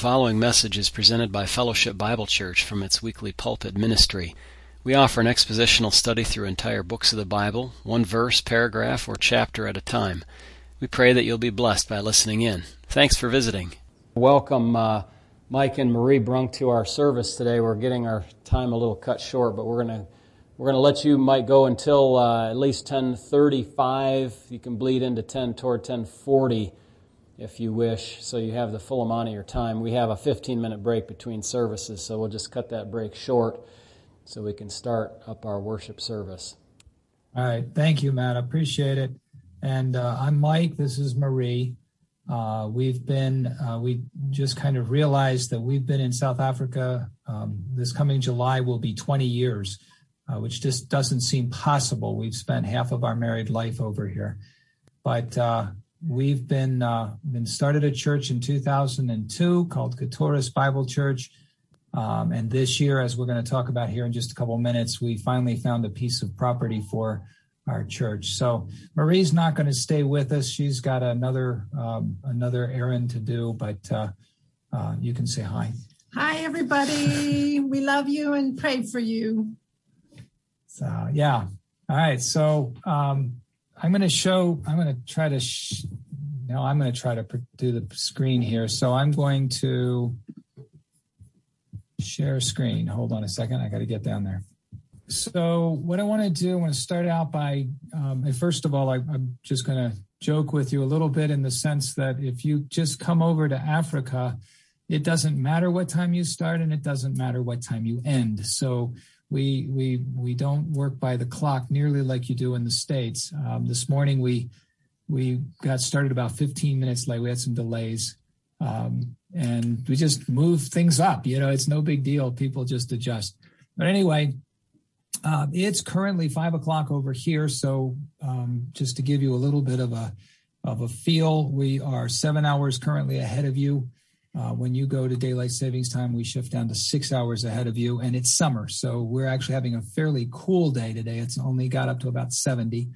following message is presented by Fellowship Bible Church from its weekly pulpit ministry. We offer an expositional study through entire books of the Bible, one verse, paragraph, or chapter at a time. We pray that you'll be blessed by listening in. Thanks for visiting. Welcome, uh, Mike and Marie Brunk, to our service today. We're getting our time a little cut short, but we're going to we're going to let you, Mike, go until uh, at least 10:35. You can bleed into 10 toward 10:40 if you wish, so you have the full amount of your time. We have a 15 minute break between services, so we'll just cut that break short so we can start up our worship service. All right. Thank you, Matt. I appreciate it. And uh, I'm Mike. This is Marie. Uh, we've been, uh, we just kind of realized that we've been in South Africa. Um, this coming July will be 20 years, uh, which just doesn't seem possible. We've spent half of our married life over here. But uh, We've been uh, been started a church in 2002 called Katoris Bible Church, um, and this year, as we're going to talk about here in just a couple minutes, we finally found a piece of property for our church. So Marie's not going to stay with us; she's got another um, another errand to do. But uh, uh, you can say hi. Hi, everybody. we love you and pray for you. So yeah. All right. So um, I'm going to show, I'm going to try to, sh- now I'm going to try to do the screen here. So I'm going to share screen. Hold on a second. I got to get down there. So what I want to do, I want to start out by, um, first of all, I, I'm just going to joke with you a little bit in the sense that if you just come over to Africa, it doesn't matter what time you start and it doesn't matter what time you end. So we we we don't work by the clock nearly like you do in the states. Um, this morning we we got started about 15 minutes late. We had some delays, um, and we just move things up. You know, it's no big deal. People just adjust. But anyway, uh, it's currently five o'clock over here. So um, just to give you a little bit of a of a feel, we are seven hours currently ahead of you. Uh, when you go to daylight savings time, we shift down to six hours ahead of you, and it's summer. So we're actually having a fairly cool day today. It's only got up to about 70.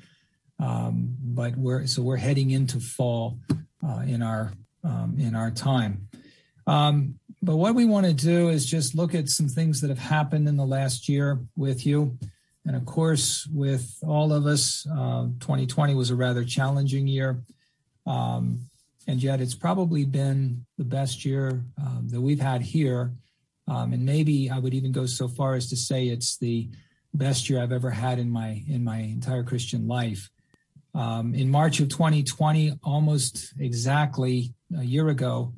Um, but we're so we're heading into fall uh, in our um, in our time. Um, but what we want to do is just look at some things that have happened in the last year with you, and of course, with all of us, uh, 2020 was a rather challenging year. Um, and yet it's probably been the best year um, that we've had here. Um, and maybe I would even go so far as to say it's the best year I've ever had in my in my entire Christian life. Um, in March of 2020, almost exactly a year ago,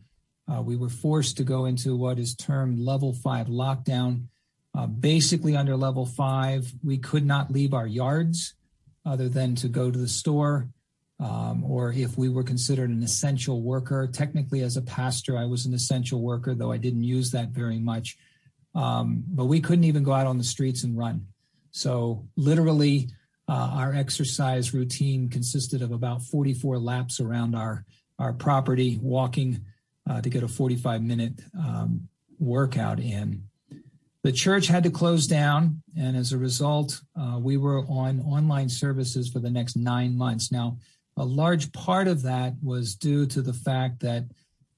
uh, we were forced to go into what is termed level five lockdown. Uh, basically, under level five, we could not leave our yards other than to go to the store um, or if we were considered an essential worker. Technically, as a pastor, I was an essential worker, though I didn't use that very much. Um, but we couldn't even go out on the streets and run. So, literally, uh, our exercise routine consisted of about 44 laps around our, our property, walking uh, to get a 45 minute um, workout in. The church had to close down, and as a result, uh, we were on online services for the next nine months. Now, a large part of that was due to the fact that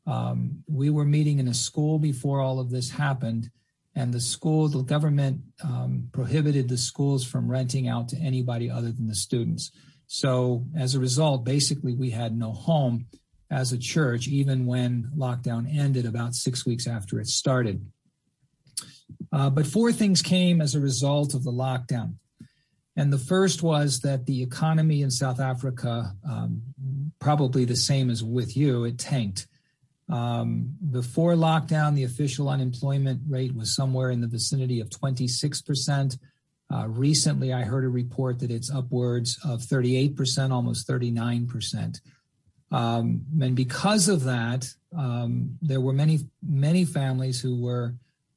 um, we were meeting in a school before all of this happened, and the school, the government um, prohibited the schools from renting out to anybody other than the students. So as a result, basically, we had no home as a church, even when lockdown ended about six weeks after it started. Uh, but four things came as a result of the lockdown. And the first was that the economy in South Africa, um, probably the same as with you, it tanked. Um, before lockdown, the official unemployment rate was somewhere in the vicinity of 26%. Uh, recently, I heard a report that it's upwards of 38%, almost 39%. Um, and because of that, um, there were many, many families who were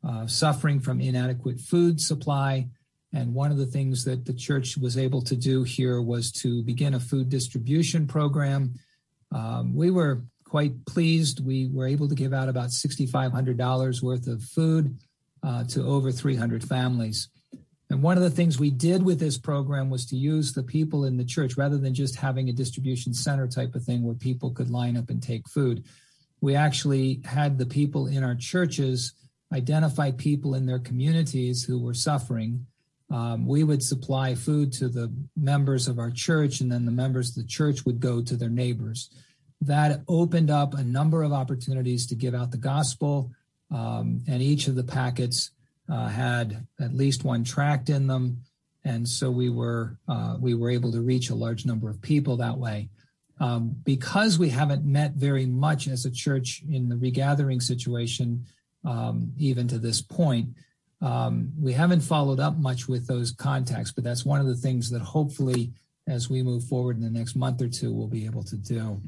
uh, suffering from inadequate food supply, and one of the things that the church was able to do here was to begin a food distribution program. Um, we were quite pleased. We were able to give out about $6,500 worth of food uh, to over 300 families. And one of the things we did with this program was to use the people in the church rather than just having a distribution center type of thing where people could line up and take food. we actually had the people in our churches identify people in their communities who were suffering. Um, we would supply food to the members of our church, and then the members of the church would go to their neighbors. That opened up a number of opportunities to give out the gospel, um, and each of the packets uh, had at least one tract in them, and so we were uh, we were able to reach a large number of people that way. Um, because we haven't met very much as a church in the regathering situation, um, even to this point, um, we haven't followed up much with those contacts. But that's one of the things that hopefully, as we move forward in the next month or two, we'll be able to do.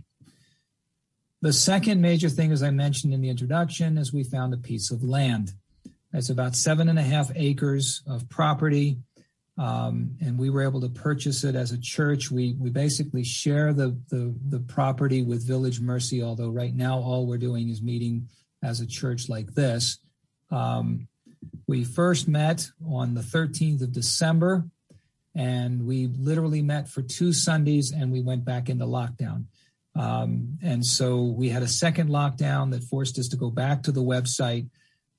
The second major thing, as I mentioned in the introduction, is we found a piece of land. It's about seven and a half acres of property um, and we were able to purchase it as a church. We we basically share the, the the property with Village Mercy, although right now all we're doing is meeting as a church like this. Um, we first met on the 13th of December, and we literally met for two Sundays, and we went back into lockdown. Um, and so we had a second lockdown that forced us to go back to the website.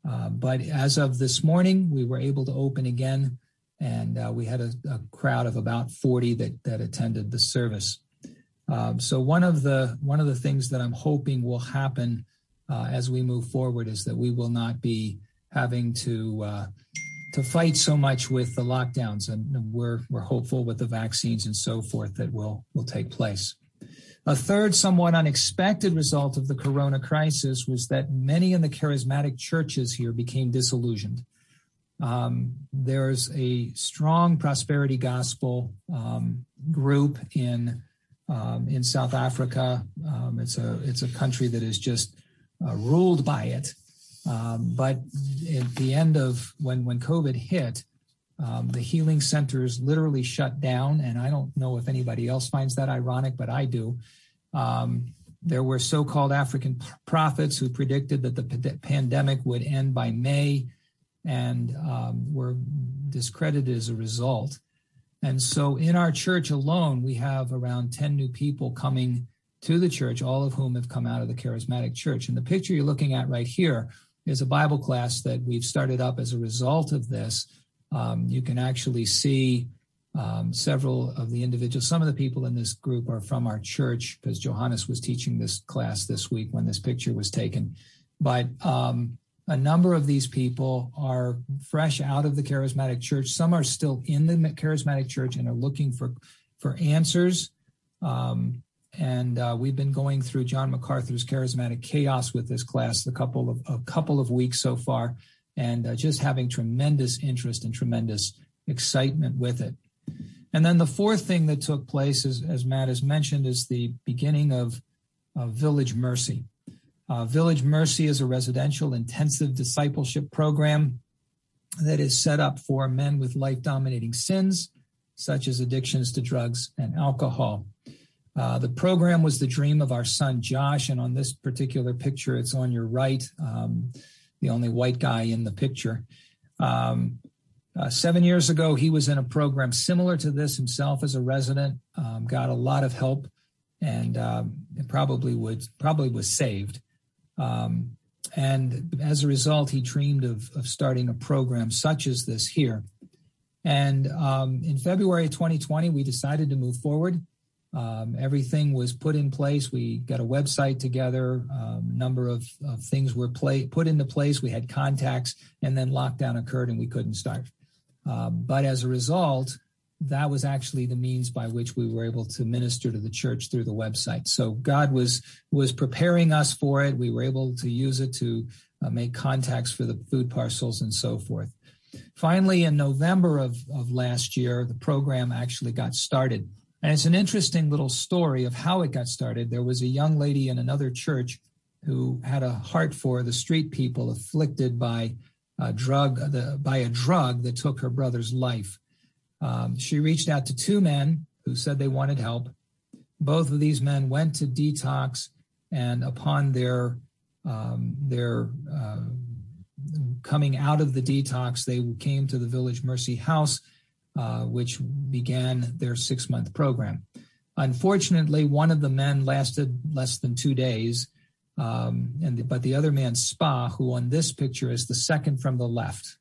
Uh, but as of this morning, we were able to open again and uh, we had a, a, crowd of about 40 that that attended the service. Um, so one of the one of the things that I'm hoping will happen uh, as we move forward is that we will not be having to uh, to fight so much with the lockdowns, and we're we're hopeful with the vaccines and so forth that will will take place. A third, somewhat unexpected result of the corona crisis was that many in the charismatic churches here became disillusioned. Um, there's a strong prosperity gospel um, group in um, in South Africa. Um, it's a it's a country that is just uh, ruled by it. Um, but at the end of when when COVID hit, um, the healing centers literally shut down, and I don't know if anybody else finds that ironic, but I do. there were so-called African prophets who predicted that the pandemic would end by May and um, were discredited as a result. And so in our church alone, we have around 10 new people coming to the church, all of whom have come out of the charismatic church. And the picture you're looking at right here is a Bible class that we've started up as a result of this. Um, you can actually see um, several of the individuals. Some of the people in this group are from our church because Johannes was teaching this class this week when this picture was taken. But um, a number of these people are fresh out of the charismatic church. Some are still in the charismatic church and are looking for for answers. Um, and uh, we've been going through John MacArthur's charismatic chaos with this class a couple of a couple of weeks so far, and uh, just having tremendous interest and tremendous excitement with it. And then the fourth thing that took place, is, as Matt has mentioned, is the beginning of, of Village Mercy. Uh, Village Mercy is a residential intensive discipleship program that is set up for men with life dominating sins, such as addictions to drugs and alcohol. Uh, the program was the dream of our son Josh, and on this particular picture, it's on your right, um, the only white guy in the picture. Um, uh, seven years ago, he was in a program similar to this himself as a resident, um, got a lot of help, and um, probably would probably was saved. Um, and as a result, he dreamed of, of starting a program such as this here. And um, in February 2020, we decided to move forward. Um, everything was put in place. We got a website together. Um, a number of, of things were play, put into place. We had contacts, and then lockdown occurred, and we couldn't start. Uh, but as a result, that was actually the means by which we were able to minister to the church through the website. So God was was preparing us for it. We were able to use it to uh, make contacts for the food parcels and so forth. Finally, in November of, of last year, the program actually got started. And it's an interesting little story of how it got started. There was a young lady in another church who had a heart for the street people afflicted by a drug, the, by a drug that took her brother's life. Um, she reached out to two men who said they wanted help. Both of these men went to detox, and upon their um, their uh, coming out of the detox, they came to the Village Mercy House, uh, which began their six month program. Unfortunately, one of the men lasted less than two days, Um, and the, but the other man, Spa, who on this picture is the second from the left.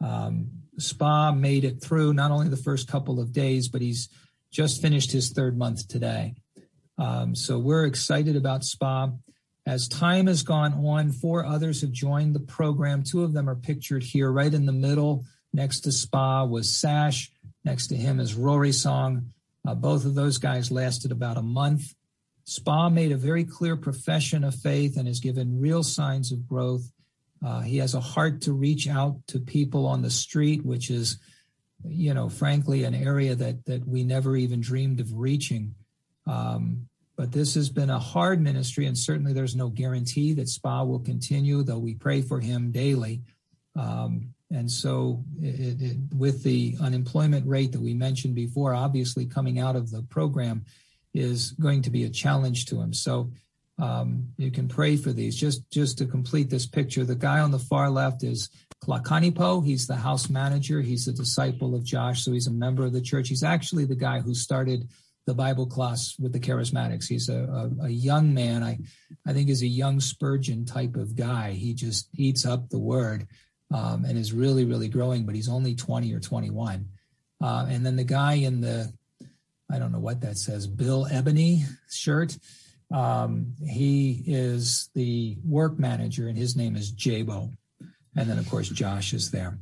Um, Spa made it through not only the first couple of days, but he's just finished his third month today. Um, so we're excited about SPA. As time has gone on, four others have joined the program. Two of them are pictured here, right in the middle. Next to SPA was Sash. Next to him is Rory Song. Uh, both of those guys lasted about a month. SPA made a very clear profession of faith and has given real signs of growth. Uh, he has a heart to reach out to people on the street, which is, you know, frankly, an area that that we never even dreamed of reaching. Um, but this has been a hard ministry, and certainly there's no guarantee that SPA will continue, though we pray for him daily. Um, and so, it, it, with the unemployment rate that we mentioned before, obviously coming out of the program is going to be a challenge to him. So, um, you can pray for these. Just just to complete this picture, the guy on the far left is Klakanipo. He's the house manager. He's a disciple of Josh, so he's a member of the church. He's actually the guy who started the Bible class with the charismatics. He's a, a, a, young man. I, I think is a young Spurgeon type of guy. He just eats up the word um, and is really, really growing, but he's only 20 or 21. Uh, and then the guy in the, I don't know what that says, Bill Ebony shirt. Um, he is the work manager and his name is Jabo. And then of course, Josh is there.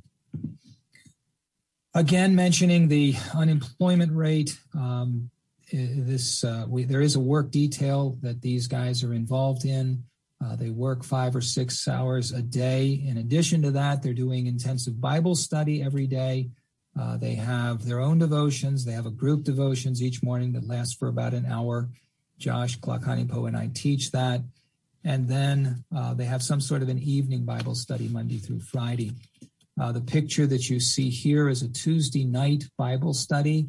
Again, mentioning the unemployment rate, um, this uh, we, there is a work detail that these guys are involved in. Uh, they work five or six hours a day. In addition to that, they're doing intensive Bible study every day. Uh, they have their own devotions. They have a group devotions each morning that lasts for about an hour. Josh Klakanipo and I teach that. And then uh, they have some sort of an evening Bible study Monday through Friday. Uh, the picture that you see here is a Tuesday night Bible study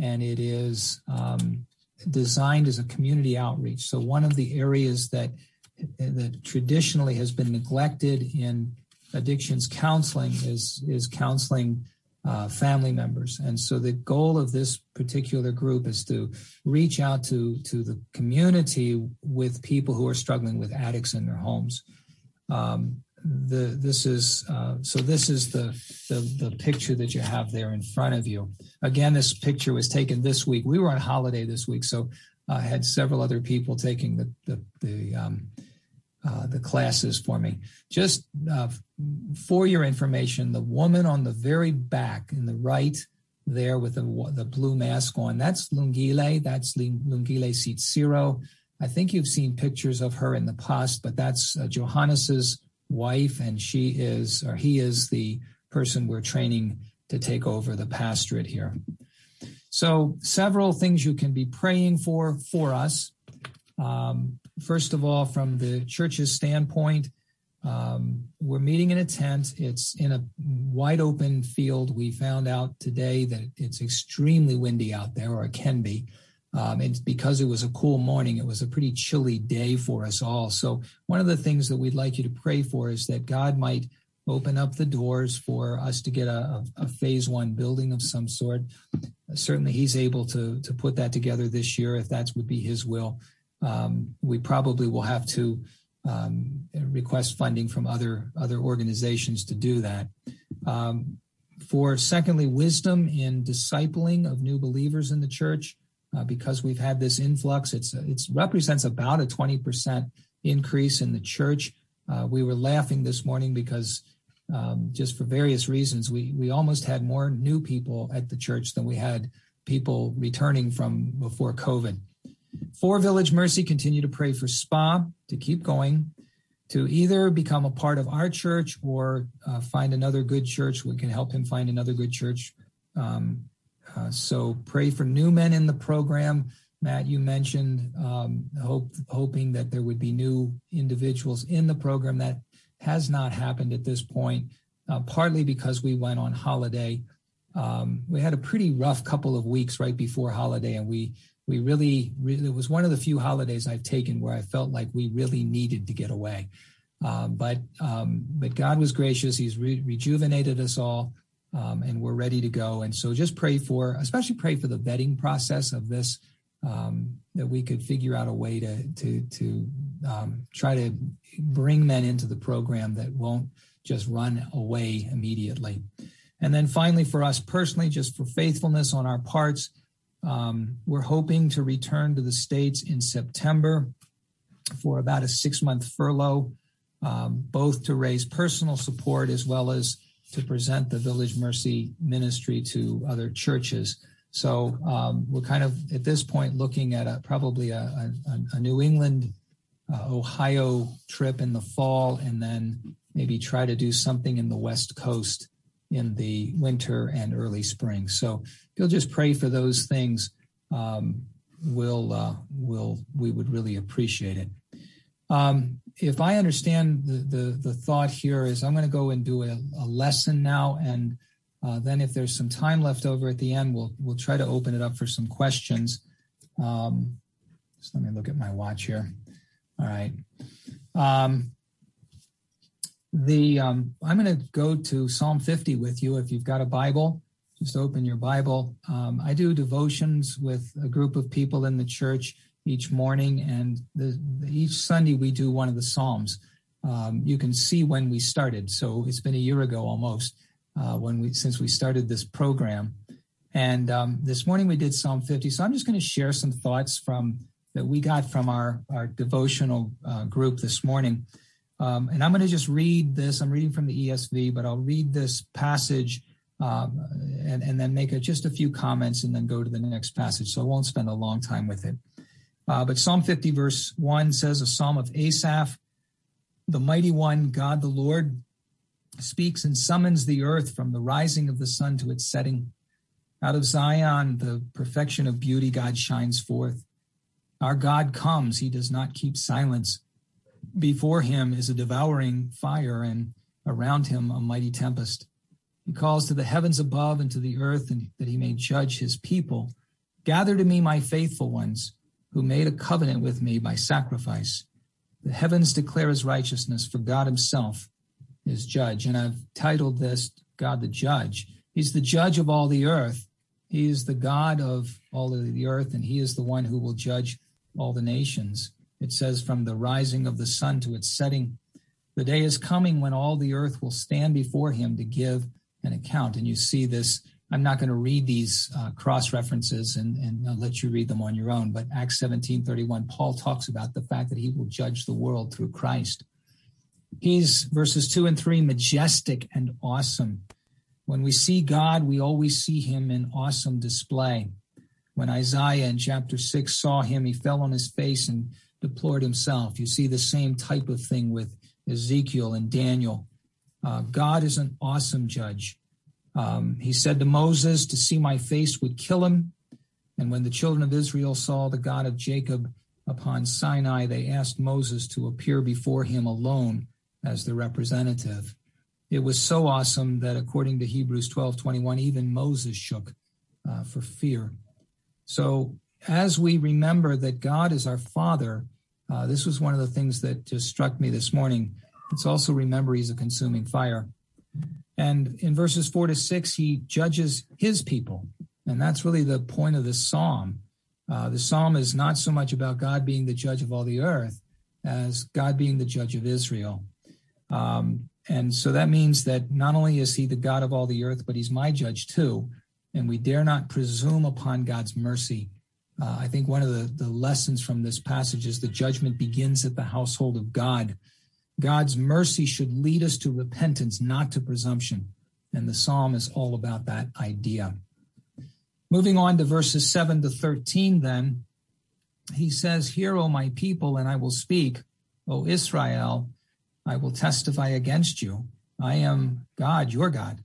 and it is um, designed as a community outreach. So one of the areas that that traditionally has been neglected in addictions counseling is is counseling uh, family members. And so the goal of this particular group is to reach out to to the community with people who are struggling with addicts in their homes. Um, the this is uh, so this is the, the the picture that you have there in front of you. Again, this picture was taken this week. We were on holiday this week, so I had several other people taking the the the, um, uh, the classes for me. Just uh, for your information, the woman on the very back in the right there with the the blue mask on, that's Lungile. That's Lungile Sitsiro. I think you've seen pictures of her in the past, but that's uh, Johannes's wife, and she is, or he is the person we're training to take over the pastorate here. So, several things you can be praying for for us. Um, first of all, from the church's standpoint, um, we're meeting in a tent. It's in a wide open field. We found out today that it's extremely windy out there, or it can be. Um, because it was a cool morning, it was a pretty chilly day for us all. So one of the things that we'd like you to pray for is that God might open up the doors for us to get a, a phase one building of some sort. Certainly, He's able to to put that together this year if that would be His will. Um, we probably will have to um, request funding from other other organizations to do that. Um, for secondly, wisdom in discipling of new believers in the church uh, because we've had this influx. It's it represents about a 20% increase in the church. Uh, we were laughing this morning because um, just for various reasons, we we almost had more new people at the church than we had people returning from before COVID. For Village Mercy, continue to pray for SPA to keep going, to either become a part of our church or uh, find another good church. We can help him find another good church. Um, uh, so pray for new men in the program. Matt, you mentioned um, hope, hoping that there would be new individuals in the program. That has not happened at this point, uh, partly because we went on holiday. Um, we had a pretty rough couple of weeks right before holiday, and we we really, really it was one of the few holidays I've taken where I felt like we really needed to get away. Uh, but um, but God was gracious; He's re- rejuvenated us all um, and we're ready to go. And so just pray for, especially pray for the vetting process of this um, that we could figure out a way to to to um, try to bring men into the program that won't just run away immediately. And then finally, for us personally, just for faithfulness on our parts, um, we're hoping to return to the States in September for about a six month furlough, um, both to raise personal support as well as to present the Village Mercy ministry to other churches. So um, we're kind of at this point looking at a, probably a, a, a New England, uh, Ohio trip in the fall, and then maybe try to do something in the West Coast in the winter and early spring. So you'll just pray for those things, um, we'll, uh, we'll, we would really appreciate it. Um, if I understand the, the, the, thought here is I'm going to go and do a, a lesson now. And uh, then if there's some time left over at the end, we'll, we'll try to open it up for some questions. Um, just let me look at my watch here. All right. Um, the um, I'm going to go to Psalm 50 with you. If you've got a Bible, just open your Bible. Um, I do devotions with a group of people in the church each morning, and the, each Sunday we do one of the Psalms. Um, you can see when we started, so it's been a year ago almost uh, when we since we started this program. And um, this morning we did Psalm 50. So I'm just going to share some thoughts from that we got from our our devotional uh, group this morning. Um, and I'm going to just read this. I'm reading from the ESV, but I'll read this passage um, and, and, then make a, just a few comments and then go to the next passage. So I won't spend a long time with it. Uh, but Psalm 50, verse 1 says, A psalm of Asaph, the mighty one, God the Lord, speaks and summons the earth from the rising of the sun to its setting. Out of Zion, the perfection of beauty, God shines forth. Our God comes, he does not keep silence. Before him is a devouring fire, and around him a mighty tempest. He calls to the heavens above and to the earth, and that he may judge his people. Gather to me, my faithful ones, who made a covenant with me by sacrifice. The heavens declare his righteousness, for God himself is judge. And I've titled this God the Judge. He's the judge of all the earth. He is the God of all of the earth, and he is the one who will judge all the nations. It says, from the rising of the sun to its setting, the day is coming when all the earth will stand before him to give an account. And you see this. I'm not going to read these uh, cross references and, and I'll let you read them on your own. But Acts 17 31, Paul talks about the fact that he will judge the world through Christ. He's verses two and three, majestic and awesome. When we see God, we always see him in awesome display. When Isaiah in chapter six saw him, he fell on his face and deplored himself. You see the same type of thing with Ezekiel and Daniel. Uh, God is an awesome judge. Um, he said to Moses, To see my face would kill him. And when the children of Israel saw the God of Jacob upon Sinai, they asked Moses to appear before him alone as the representative. It was so awesome that according to Hebrews 12 21, even Moses shook uh, for fear. So as we remember that God is our Father, uh, this was one of the things that just struck me this morning. Let's also remember he's a consuming fire. And in verses four to six, he judges his people. And that's really the point of this psalm. Uh, the psalm is not so much about God being the judge of all the earth as God being the judge of Israel. Um, and so that means that not only is he the God of all the earth, but he's my judge too. And we dare not presume upon God's mercy uh, I think one of the, the lessons from this passage is the judgment begins at the household of God. God's mercy should lead us to repentance, not to presumption. And the psalm is all about that idea. Moving on to verses 7 to 13, then, he says, Hear, O my people, and I will speak. O Israel, I will testify against you. I am God, your God.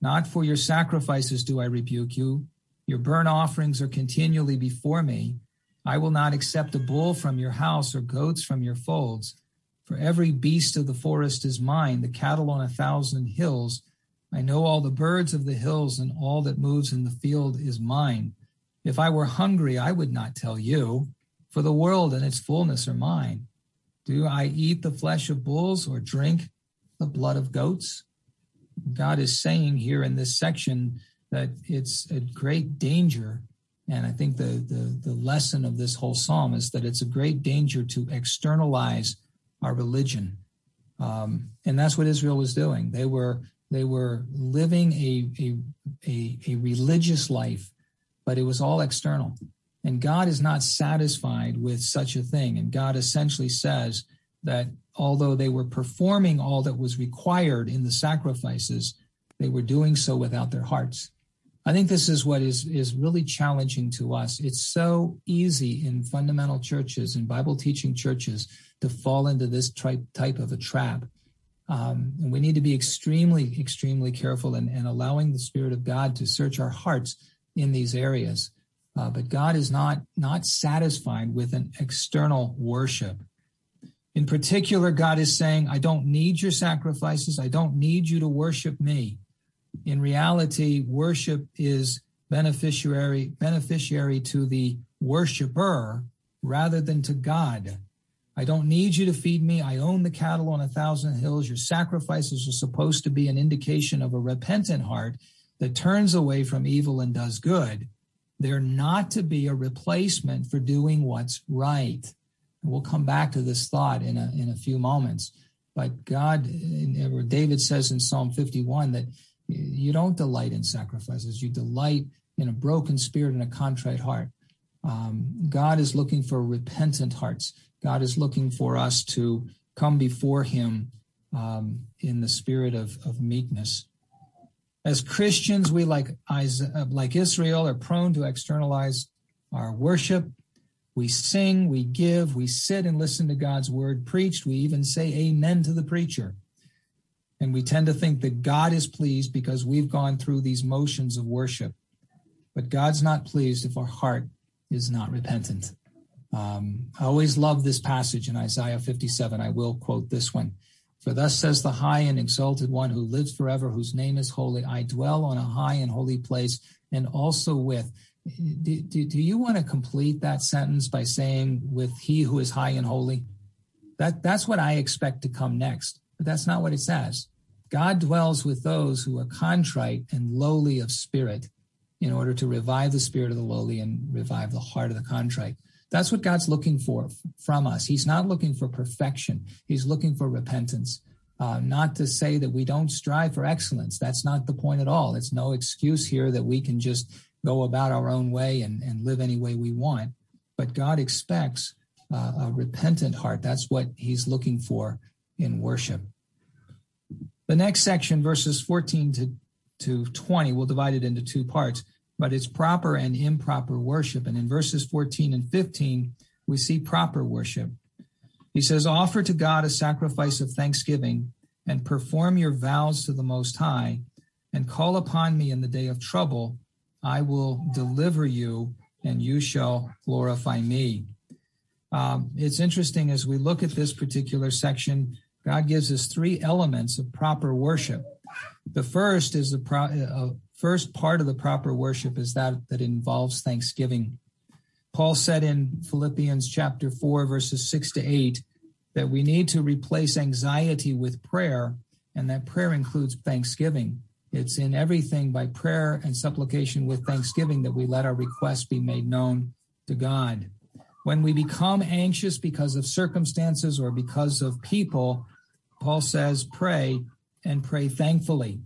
Not for your sacrifices do I rebuke you, your burnt offerings are continually before me. I will not accept a bull from your house or goats from your folds. For every beast of the forest is mine, the cattle on a thousand hills. I know all the birds of the hills, and all that moves in the field is mine. If I were hungry, I would not tell you, for the world and its fullness are mine. Do I eat the flesh of bulls or drink the blood of goats? God is saying here in this section that it's a great danger And I think the, the, the lesson of this whole psalm is that it's a great danger to externalize our religion. Um, and that's what Israel was doing. They were they were living a, a, a, a religious life, but it was all external. And God is not satisfied with such a thing. And God essentially says that although they were performing all that was required in the sacrifices, they were doing so without their hearts. I think this is what is, is really challenging to us. It's so easy in fundamental churches and Bible teaching churches to fall into this type, type of a trap. Um, and we need to be extremely, extremely careful and, and allowing the Spirit of God to search our hearts in these areas. Uh, but God is not not satisfied with an external worship. In particular, God is saying, I don't need your sacrifices. I don't need you to worship me. In reality, worship is beneficiary, beneficiary to the worshiper rather than to God. I don't need you to feed me. I own the cattle on a thousand hills. Your sacrifices are supposed to be an indication of a repentant heart that turns away from evil and does good. They're not to be a replacement for doing what's right. And we'll come back to this thought in a, in a few moments. But God, or David says in Psalm 51 that you don't delight in sacrifices. You delight in a broken spirit and a contrite heart. Um, God is looking for repentant hearts. God is looking for us to come before Him um, in the spirit of, of meekness. As Christians, we, like, like Israel, are prone to externalize our worship. We sing, we give, we sit and listen to God's word preached. We even say amen to the preacher. And we tend to think that God is pleased because we've gone through these motions of worship. But God's not pleased if our heart is not repentant. Um, I always love this passage in Isaiah 57. I will quote this one. For thus says the high and exalted one who lives forever, whose name is holy. I dwell on a high and holy place, and also with. Do, do, do you want to complete that sentence by saying, with he who is high and holy? That, that's what I expect to come next, but that's not what it says. God dwells with those who are contrite and lowly of spirit in order to revive the spirit of the lowly and revive the heart of the contrite. That's what God's looking for from us. He's not looking for perfection. He's looking for repentance. Uh, not to say that we don't strive for excellence. That's not the point at all. It's no excuse here that we can just go about our own way and, and live any way we want. But God expects uh, a repentant heart. That's what he's looking for in worship. The next section, verses 14 to, to 20, we'll divide it into two parts but it's proper and improper worship. And in verses 14 and 15, we see proper worship. He says, Offer to God a sacrifice of thanksgiving and perform your vows to the Most High and call upon me in the day of trouble. I will deliver you and you shall glorify me. Um, it's interesting as we look at this particular section, God gives us three elements of proper worship. The first is the pro- a, first part of the proper worship is that that involves thanksgiving. Paul said in Philippians chapter 4 verses 6 to 8 that we need to replace anxiety with prayer and that prayer includes thanksgiving. It's in everything by prayer and supplication with thanksgiving that we let our requests be made known to God. When we become anxious because of circumstances or because of people, Paul says, pray and pray thankfully.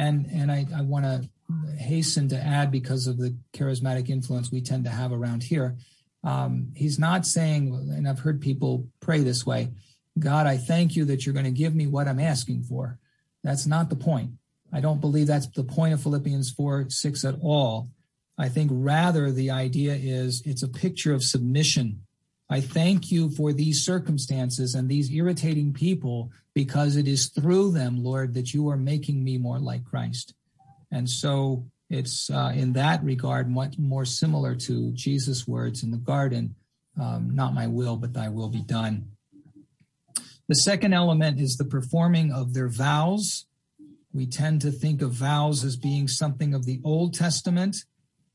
And and I, I want to hasten to add because of the charismatic influence we tend to have around here. Um, he's not saying, and I've heard people pray this way God, I thank you that you're going to give me what I'm asking for. That's not the point. I don't believe that's the point of Philippians 4 6 at all. I think rather the idea is it's a picture of submission I thank you for these circumstances and these irritating people because it is through them, Lord, that you are making me more like Christ. And so it's uh, in that regard much more similar to Jesus' words in the garden um, not my will, but thy will be done. The second element is the performing of their vows. We tend to think of vows as being something of the Old Testament,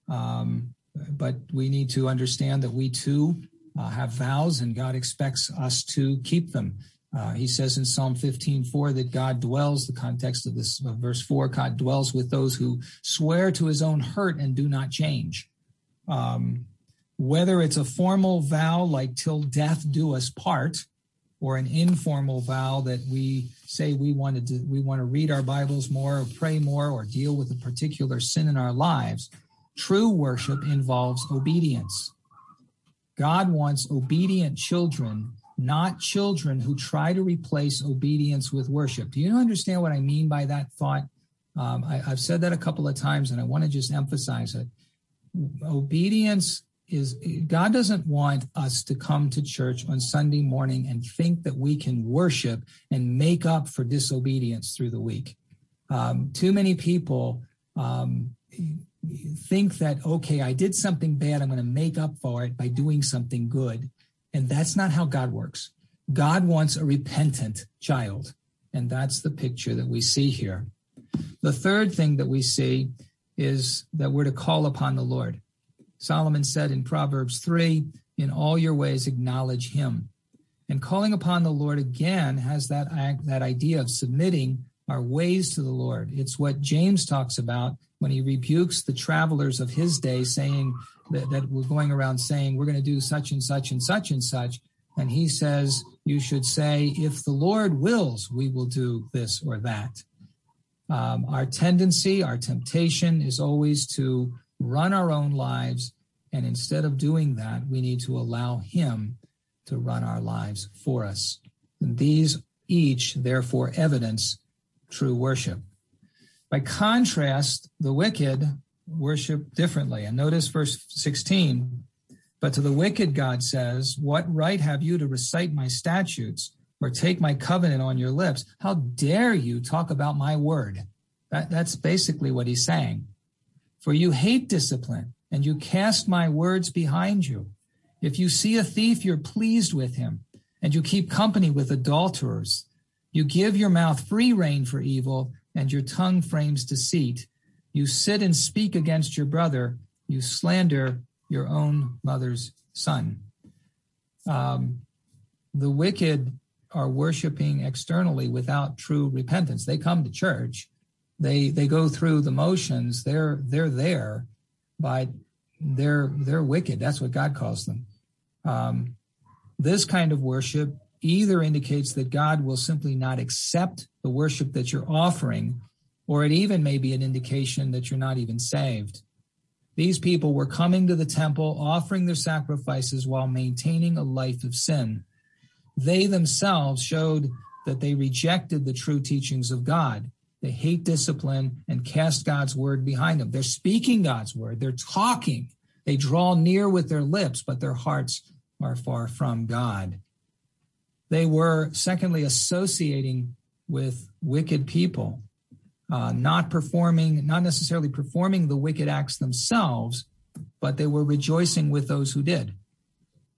um, but we need to understand that we too uh, have vows and God expects us to keep them. Uh, he says in Psalm 15:4 that God dwells, the context of this of verse 4, God dwells with those who swear to his own hurt and do not change. Um, whether it's a formal vow like till death do us part, or an informal vow that we say we want to we want to read our Bibles more, or pray more, or deal with a particular sin in our lives. True worship involves obedience. God wants obedient children, not children who try to replace obedience with worship. Do you understand what I mean by that thought? Um, I, I've said that a couple of times, and I want to just emphasize it. Obedience is God doesn't want us to come to church on Sunday morning and think that we can worship and make up for disobedience through the week. Um, too many people um, think that, okay, I did something bad, I'm going to make up for it by doing something good. And that's not how God works. God wants a repentant child. And that's the picture that we see here. The third thing that we see is that we're to call upon the Lord. Solomon said in Proverbs 3 In all your ways, acknowledge him. And calling upon the Lord again has that, that idea of submitting our ways to the Lord. It's what James talks about when he rebukes the travelers of his day, saying that, that we're going around saying we're going to do such and such and such and such. And he says, You should say, If the Lord wills, we will do this or that. Um, our tendency, our temptation is always to run our own lives. And instead of doing that, we need to allow Him to run our lives for us. And these each, therefore, evidence true worship. By contrast, the wicked worship differently. And notice verse 16. But to the wicked, God says, What right have you to recite my statutes or take my covenant on your lips? How dare you talk about my word? That, that's basically what he's saying. For you hate discipline and you cast my words behind you. If you see a thief, you're pleased with him and you keep company with adulterers. You give your mouth free rein for evil and your tongue frames deceit. You sit and speak against your brother. You slander your own mother's son. Um, the wicked are worshiping externally without true repentance. They come to church, they they go through the motions. They're they're there, but they're they're wicked. That's what God calls them. Um, this kind of worship either indicates that God will simply not accept the worship that you're offering, or it even may be an indication that you're not even saved. These people were coming to the temple, offering their sacrifices while maintaining a life of sin. They themselves showed that they rejected the true teachings of God. They hate discipline and cast God's word behind them. They're speaking God's word. They're talking. They draw near with their lips, but their hearts are far from God. They were, secondly, associating with wicked people, uh, not performing, not necessarily performing the wicked acts themselves, but they were rejoicing with those who did.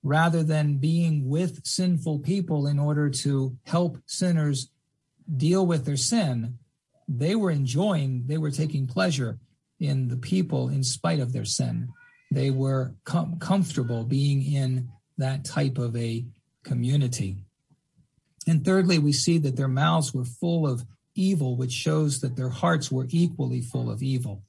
Rather than being with sinful people in order to help sinners deal with their sin, they were enjoying, they were taking pleasure in the people in spite of their sin. They were com- comfortable being in that type of a community. And thirdly, we see that their mouths were full of evil, which shows that their hearts were equally full of evil.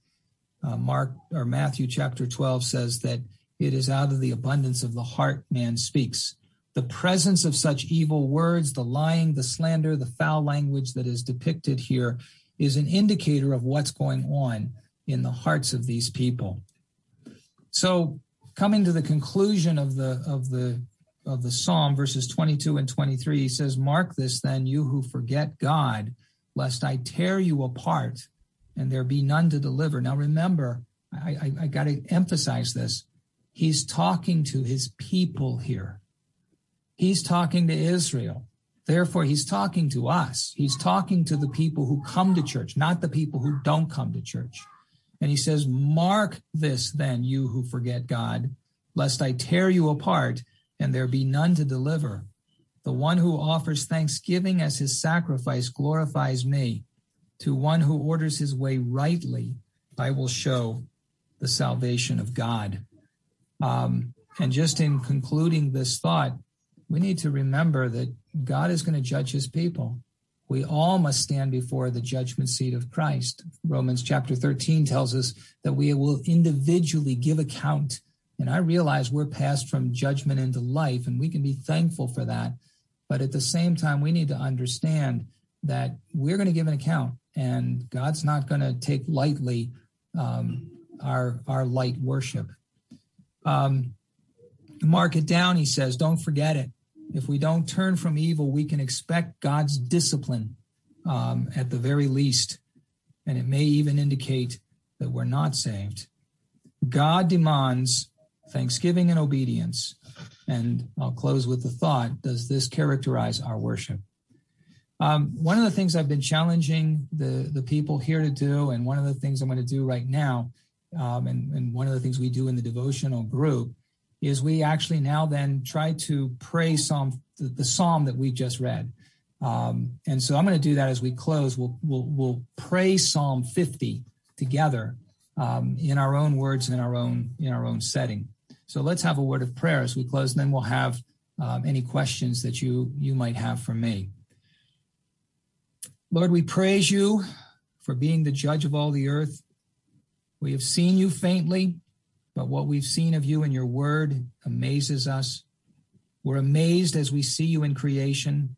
Uh, Mark or Matthew chapter 12 says that it is out of the abundance of the heart man speaks. The presence of such evil words, the lying, the slander, the foul language that is depicted here is an indicator of what's going on in the hearts of these people. So coming to the conclusion of the of the of the psalm verses 22 and 23 he says mark this then you who forget god lest i tear you apart and there be none to deliver now remember i i, I got to emphasize this he's talking to his people here he's talking to israel Therefore, he's talking to us. He's talking to the people who come to church, not the people who don't come to church. And he says, Mark this then, you who forget God, lest I tear you apart and there be none to deliver. The one who offers thanksgiving as his sacrifice glorifies me. To one who orders his way rightly, I will show the salvation of God. Um, and just in concluding this thought, we need to remember that God is going to judge his people. We all must stand before the judgment seat of Christ. Romans chapter 13 tells us that we will individually give account And I realize we're passed from judgment into life, and we can be thankful for that. But at the same time, we need to understand that we're going to give an account, and God's not going to take lightly um, our our light worship. Um, mark it down, he says. Don't forget it. If we don't turn from evil, we can expect God's discipline um, at the very least, and it may even indicate that we're not saved. God demands thanksgiving and obedience. And I'll close with the thought Does this characterize our worship? Um, one of the things I've been challenging the, the people here to do, and one of the things I'm going to do right now, um, and, and one of the things we do in the devotional group, is we actually now then try to pray Psalm, the, the Psalm that we just read. Um, and so I'm going to do that as we close. We'll, we'll, we'll pray Psalm 50 together um, in our own words in our own in our own setting. So let's have a word of prayer as we close, and then we'll have um, any questions that you you might have for me. Lord, we praise you for being the judge of all the earth. We have seen you faintly, but what we've seen of you in your word amazes us. We're amazed as we see you in creation.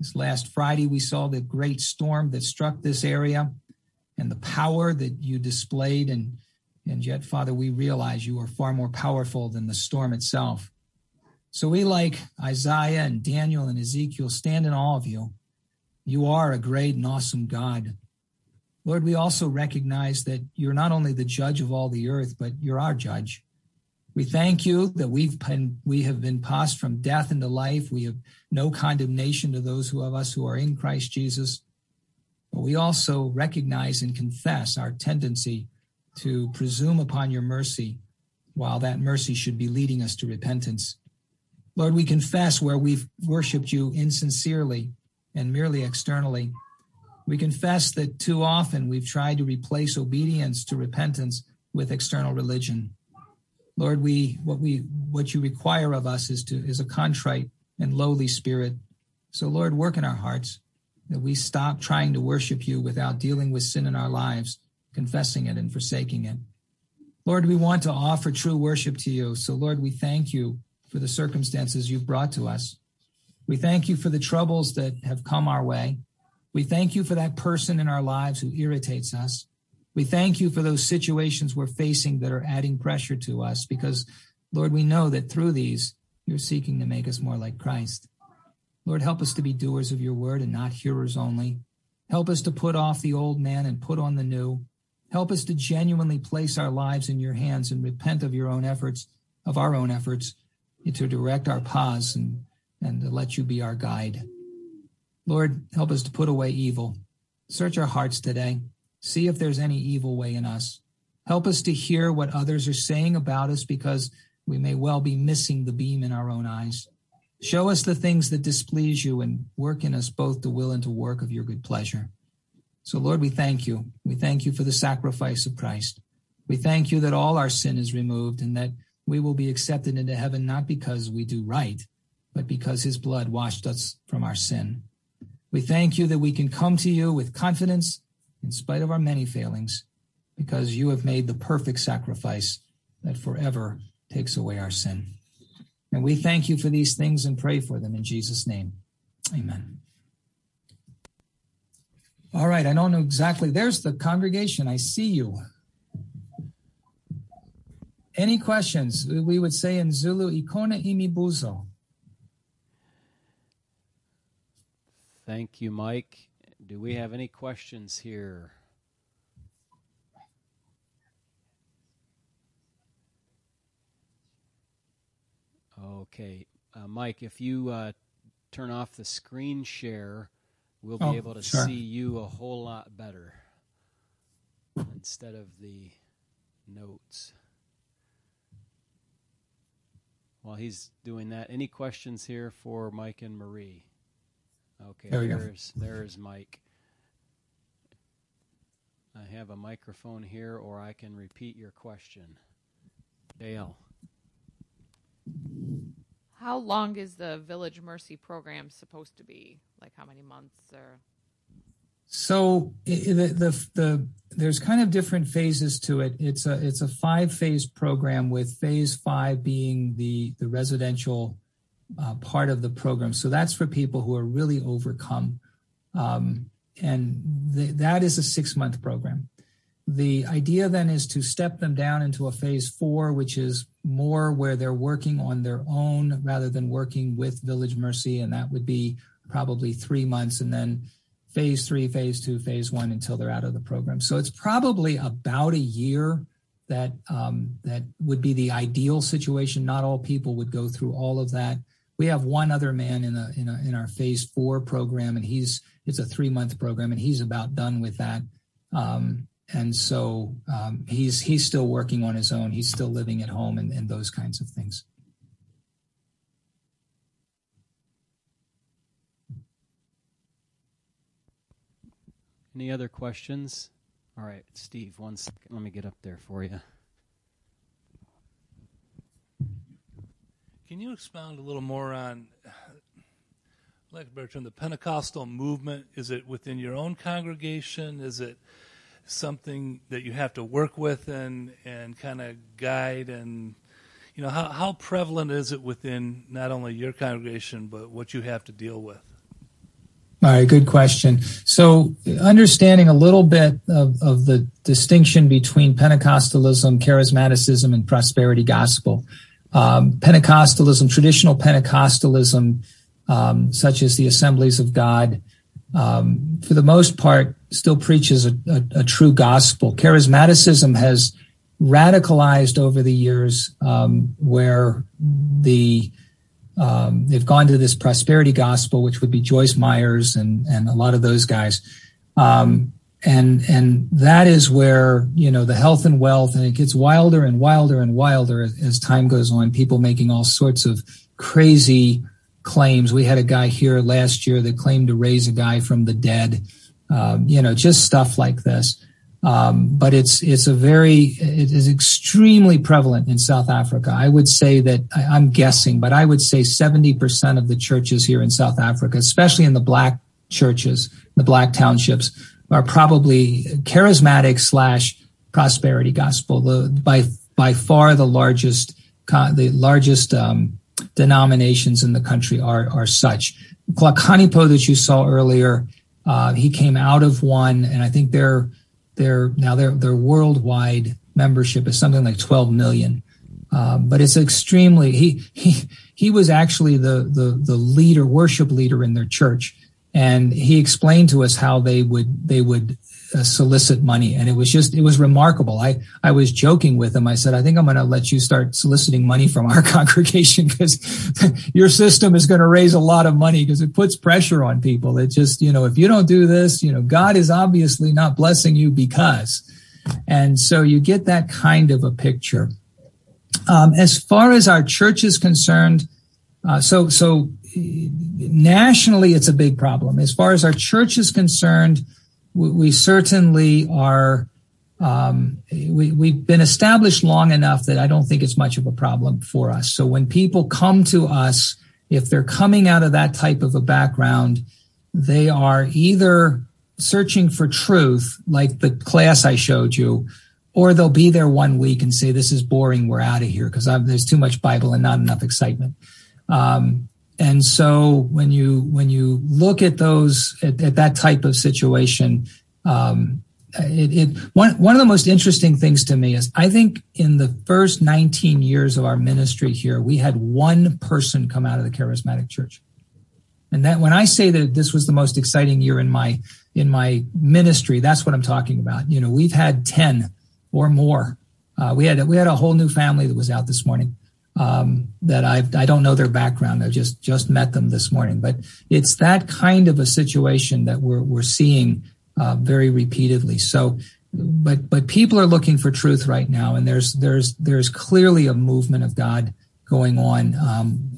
This last Friday, we saw the great storm that struck this area and the power that you displayed. And, and yet, Father, we realize you are far more powerful than the storm itself. So we, like Isaiah and Daniel and Ezekiel, stand in awe of you. You are a great and awesome God. Lord, we also recognize that you're not only the judge of all the earth, but you're our judge. We thank you that we've been, we have been passed from death into life. We have no condemnation to those who of us who are in Christ Jesus. But we also recognize and confess our tendency to presume upon your mercy, while that mercy should be leading us to repentance. Lord, we confess where we've worshiped you insincerely and merely externally. We confess that too often we've tried to replace obedience to repentance with external religion. Lord, we what we what you require of us is to is a contrite and lowly spirit. So Lord, work in our hearts that we stop trying to worship you without dealing with sin in our lives, confessing it and forsaking it. Lord, we want to offer true worship to you. So, Lord, we thank you for the circumstances you've brought to us. We thank you for the troubles that have come our way. We thank you for that person in our lives who irritates us. We thank you for those situations we're facing that are adding pressure to us because, Lord, we know that through these, you're seeking to make us more like Christ. Lord, help us to be doers of your word and not hearers only. Help us to put off the old man and put on the new. Help us to genuinely place our lives in your hands and repent of your own efforts, of our own efforts, to direct our paths and, and to let you be our guide. Lord, help us to put away evil. Search our hearts today. See if there's any evil way in us. Help us to hear what others are saying about us because we may well be missing the beam in our own eyes. Show us the things that displease you and work in us both the will and to work of your good pleasure. So, Lord, we thank you. We thank you for the sacrifice of Christ. We thank you that all our sin is removed and that we will be accepted into heaven not because we do right, but because his blood washed us from our sin. We thank you that we can come to you with confidence in spite of our many failings because you have made the perfect sacrifice that forever takes away our sin. And we thank you for these things and pray for them in Jesus' name. Amen. All right, I don't know exactly. There's the congregation. I see you. Any questions? We would say in Zulu, Ikona imibuzo. Thank you, Mike. Do we have any questions here? Okay. Uh, Mike, if you uh, turn off the screen share, we'll be oh, able to sure. see you a whole lot better instead of the notes. While he's doing that, any questions here for Mike and Marie? Okay, there there's, there's Mike. I have a microphone here, or I can repeat your question. Dale. How long is the Village Mercy program supposed to be? Like how many months or? So the, the the there's kind of different phases to it. It's a it's a five phase program with phase five being the the residential uh, part of the program. So that's for people who are really overcome, um, and that is a six month program. The idea then is to step them down into a phase four, which is more where they're working on their own rather than working with Village Mercy, and that would be probably three months, and then phase three, phase two, phase one until they're out of the program. So it's probably about a year that um, that would be the ideal situation. Not all people would go through all of that. We have one other man in a, in, a, in our phase four program, and he's it's a three month program, and he's about done with that. Um, and so um, he's he's still working on his own. He's still living at home and, and those kinds of things. Any other questions? All right, Steve, one second. Let me get up there for you. Can you expound a little more on, like Bertrand, the Pentecostal movement? Is it within your own congregation? Is it something that you have to work with and, and kind of guide? And, you know, how, how prevalent is it within not only your congregation, but what you have to deal with? All right, good question. So, understanding a little bit of, of the distinction between Pentecostalism, charismaticism, and prosperity gospel. Um, Pentecostalism, traditional Pentecostalism, um, such as the Assemblies of God, um, for the most part, still preaches a, a, a, true gospel. Charismaticism has radicalized over the years, um, where the um, they've gone to this prosperity gospel, which would be Joyce Myers and and a lot of those guys. Um, and and that is where you know the health and wealth, and it gets wilder and wilder and wilder as, as time goes on. People making all sorts of crazy claims. We had a guy here last year that claimed to raise a guy from the dead. Um, you know, just stuff like this. Um, but it's it's a very it is extremely prevalent in South Africa. I would say that I, am guessing, but I would say 70% of the churches here in South Africa, especially in the black churches, the black townships, are probably charismatic slash prosperity gospel. The, by by far the largest the largest um, denominations in the country are are such. Hlakanipho that you saw earlier, uh, he came out of one, and I think they're their now their their worldwide membership is something like 12 million. Um, but it's extremely he he he was actually the the the leader worship leader in their church, and he explained to us how they would they would uh, solicit money. And it was just it was remarkable. I i was joking with him. I said i think i'm going to let you start soliciting money from our congregation because your system is going to raise a lot of money because it puts pressure on people. It just you know if you don't do this you know god is obviously not blessing you because. And so you get that kind of a picture. Um, as far as our church is concerned uh, so so nationally it's a big problem. As far as our church is concerned we certainly are um, we, we've been established long enough that I don't think it's much of a problem for us. So when people come to us, if they're coming out of that type of a background, they are either searching for truth, like the class I showed you, or they'll be there one week and say, "This is boring. We're out of here because there's too much Bible and not enough excitement." Um, and so when you when you look at those at, at that type of situation, um, it, it one one of the most interesting things to me is I think in the first 19 years of our ministry here, we had one person come out of the charismatic church. And that when I say that this was the most exciting year in my in my ministry, that's what I'm talking about. You know, we've had 10 or more. Uh, we had we had a whole new family that was out this morning um, that I I don't know their background. I just just met them this morning, but it's that kind of a situation that we're we're seeing uh, very repeatedly. So, but but people are looking for truth right now, and there's there's there's clearly a movement of God going on. Um,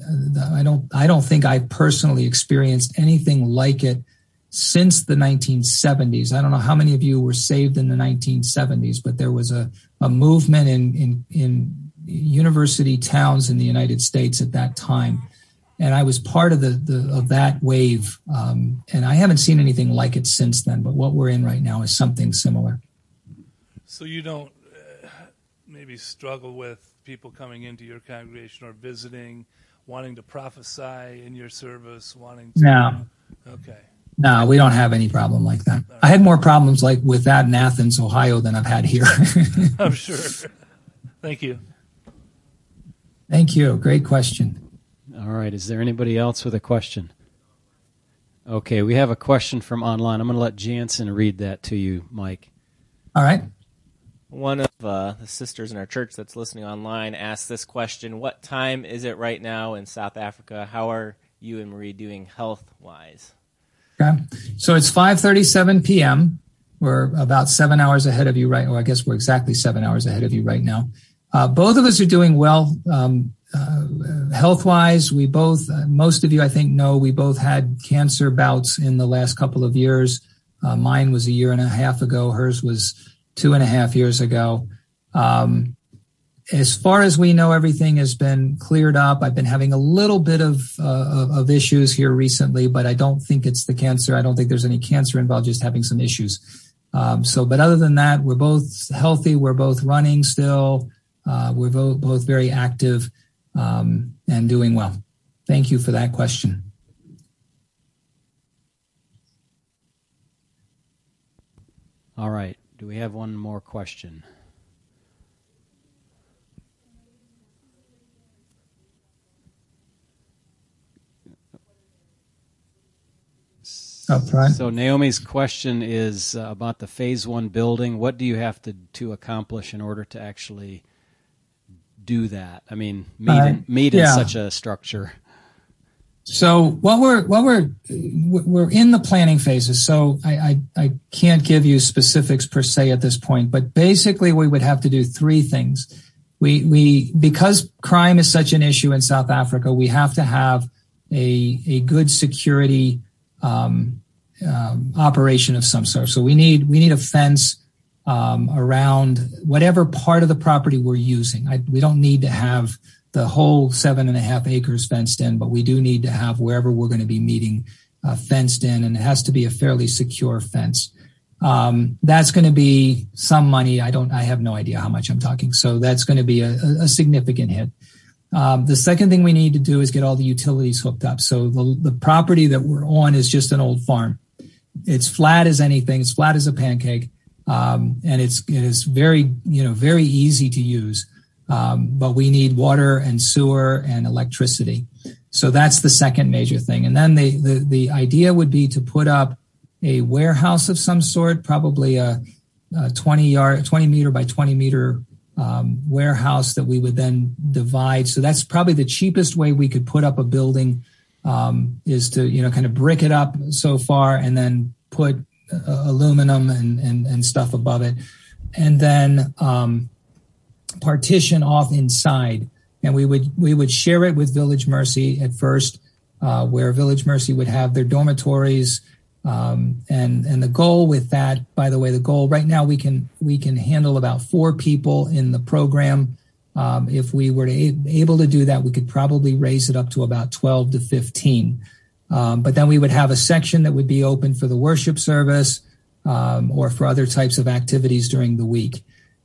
I don't I don't think I personally experienced anything like it since the 1970s. I don't know how many of you were saved in the 1970s, but there was a, a movement in, in, in university towns in the United States at that time. And I was part of the, the of that wave, um, and I haven't seen anything like it since then. But what we're in right now is something similar. So you don't uh, maybe struggle with people coming into your congregation or visiting, wanting to prophesy in your service, wanting to. No. Okay. No, we don't have any problem like that. I had more problems like with that in Athens, Ohio than I've had here. I'm sure. Thank you. Thank you. Great question. All right. Is there anybody else with a question? Okay, we have a question from online. I'm going to let Jansen read that to you, Mike. All right. One of uh, the sisters in our church that's listening online asked this question What time is it right now in South Africa? How are you and Marie doing health wise? Okay. So it's 5:37 p.m. We're about seven hours ahead of you right. Well, I guess we're exactly seven hours ahead of you right now. Uh, both of us are doing well. Um, uh, health wise, we both, uh, most of you, I think, know we both had cancer bouts in the last couple of years. Uh, mine was a year and a half ago. Hers was two and a half years ago. Um, as far as we know, everything has been cleared up. I've been having a little bit of, uh, of issues here recently, but I don't think it's the cancer. I don't think there's any cancer involved, just having some issues. Um, so, but other than that, we're both healthy. We're both running still. Uh, we're both, both very active um, and doing well. Thank you for that question. All right. Do we have one more question? So Naomi's question is uh, about the phase one building. What do you have to to accomplish in order to actually do that? I mean, made, Uh, in, meet in such a structure. So what we're what we're we're in the planning phases. So I, I I can't give you specifics per se at this point, but basically we would have to do three things. We we because crime is such an issue in South Africa, we have to have a a good security um, um, operation of some sort. So we need we need a fence um, around whatever part of the property we're using. I, we don't need to have the whole seven and a half acres fenced in, but we do need to have wherever we're going to be meeting uh, fenced in, and it has to be a fairly secure fence. Um, that's going to be some money. I don't. I have no idea how much I'm talking. So that's going to be a, a significant hit. Um, the second thing we need to do is get all the utilities hooked up. So the, the property that we're on is just an old farm. It's flat as anything. It's flat as a pancake, um, and it's it is very you know very easy to use. Um, but we need water and sewer and electricity. So that's the second major thing. And then the the, the idea would be to put up a warehouse of some sort, probably a, a 20 yard, 20 meter by 20 meter um, warehouse that we would then divide. So that's probably the cheapest way we could put up a building um, is to you know kind of brick it up so far and then put uh, aluminum and, and and stuff above it, and then um, partition off inside. And we would we would share it with Village Mercy at first, uh, where Village Mercy would have their dormitories. Um, and and the goal with that, by the way, the goal right now we can we can handle about four people in the program. Um, if we were to a- able to do that, we could probably raise it up to about twelve to fifteen. Um, but then we would have a section that would be open for the worship service um, or for other types of activities during the week.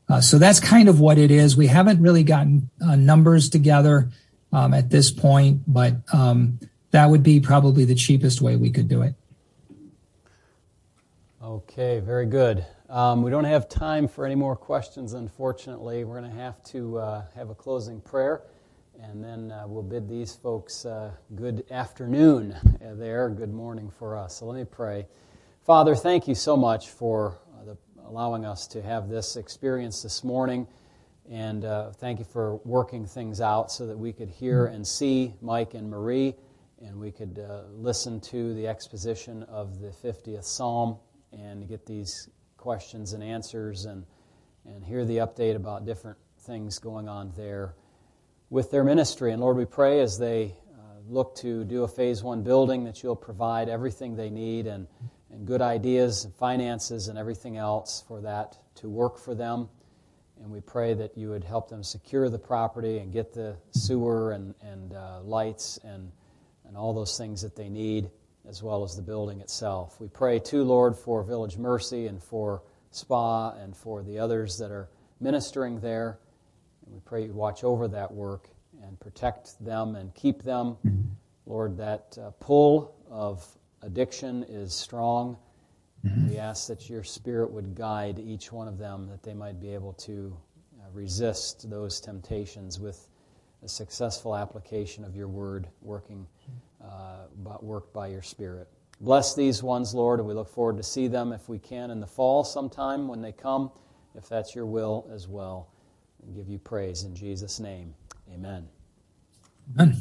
Uh, so that's kind of what it is. We haven't really gotten uh, numbers together um, at this point, but um, that would be probably the cheapest way we could do it. Okay, very good. Um, we don't have time for any more questions, unfortunately. We're going to have to uh, have a closing prayer, and then uh, we'll bid these folks uh, good afternoon uh, there, good morning for us. So let me pray. Father, thank you so much for uh, the, allowing us to have this experience this morning, and uh, thank you for working things out so that we could hear and see Mike and Marie, and we could uh, listen to the exposition of the 50th Psalm and get these questions and answers and, and hear the update about different things going on there with their ministry. And Lord, we pray as they uh, look to do a phase one building that you'll provide everything they need and, and good ideas and finances and everything else for that to work for them. And we pray that you would help them secure the property and get the sewer and, and uh, lights and, and all those things that they need as well as the building itself. We pray too, Lord, for Village Mercy and for spa and for the others that are ministering there. And we pray you watch over that work and protect them and keep them. Lord, that uh, pull of addiction is strong. We ask that your Spirit would guide each one of them, that they might be able to uh, resist those temptations with a successful application of your word working, uh, worked by your Spirit. Bless these ones, Lord, and we look forward to see them if we can in the fall sometime when they come, if that's your will as well. And give you praise in Jesus' name. Amen. Amen.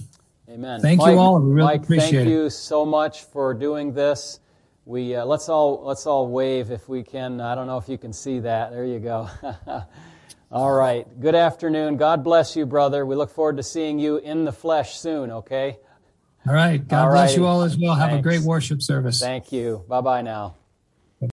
Amen. Thank Mike, you all. We really Mike, appreciate thank it. you so much for doing this. We uh, let's all let's all wave if we can. I don't know if you can see that. There you go. all right. Good afternoon. God bless you, brother. We look forward to seeing you in the flesh soon. Okay. All right. God All bless right. you all as well. Have a great worship service. Thank you. Bye bye now.